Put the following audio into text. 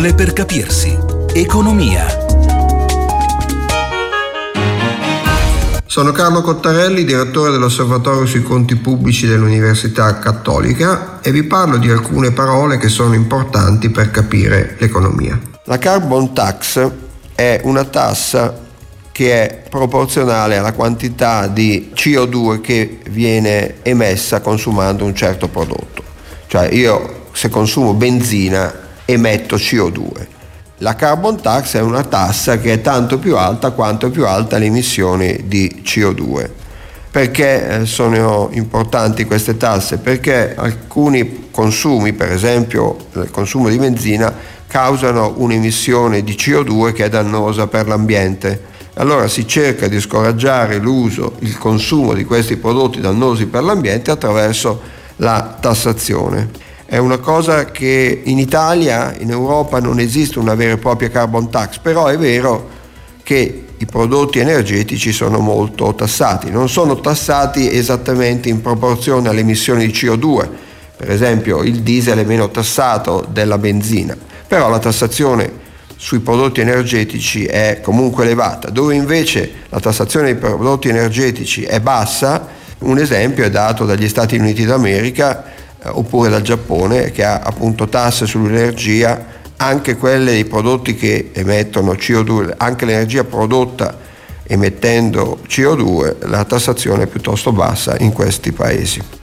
Parole per capirsi. Economia. Sono Carlo Cottarelli, direttore dell'Osservatorio sui conti pubblici dell'Università Cattolica e vi parlo di alcune parole che sono importanti per capire l'economia. La carbon tax è una tassa che è proporzionale alla quantità di CO2 che viene emessa consumando un certo prodotto. Cioè io se consumo benzina emetto CO2. La carbon tax è una tassa che è tanto più alta quanto più alta l'emissione di CO2. Perché eh, sono importanti queste tasse? Perché alcuni consumi, per esempio il consumo di benzina, causano un'emissione di CO2 che è dannosa per l'ambiente allora si cerca di scoraggiare l'uso, il consumo di questi prodotti dannosi per l'ambiente attraverso la tassazione. È una cosa che in Italia, in Europa non esiste una vera e propria carbon tax, però è vero che i prodotti energetici sono molto tassati, non sono tassati esattamente in proporzione alle emissioni di CO2, per esempio il diesel è meno tassato della benzina, però la tassazione sui prodotti energetici è comunque elevata, dove invece la tassazione dei prodotti energetici è bassa, un esempio è dato dagli Stati Uniti d'America oppure dal Giappone che ha appunto tasse sull'energia, anche quelle dei prodotti che emettono CO2, anche l'energia prodotta emettendo CO2, la tassazione è piuttosto bassa in questi paesi.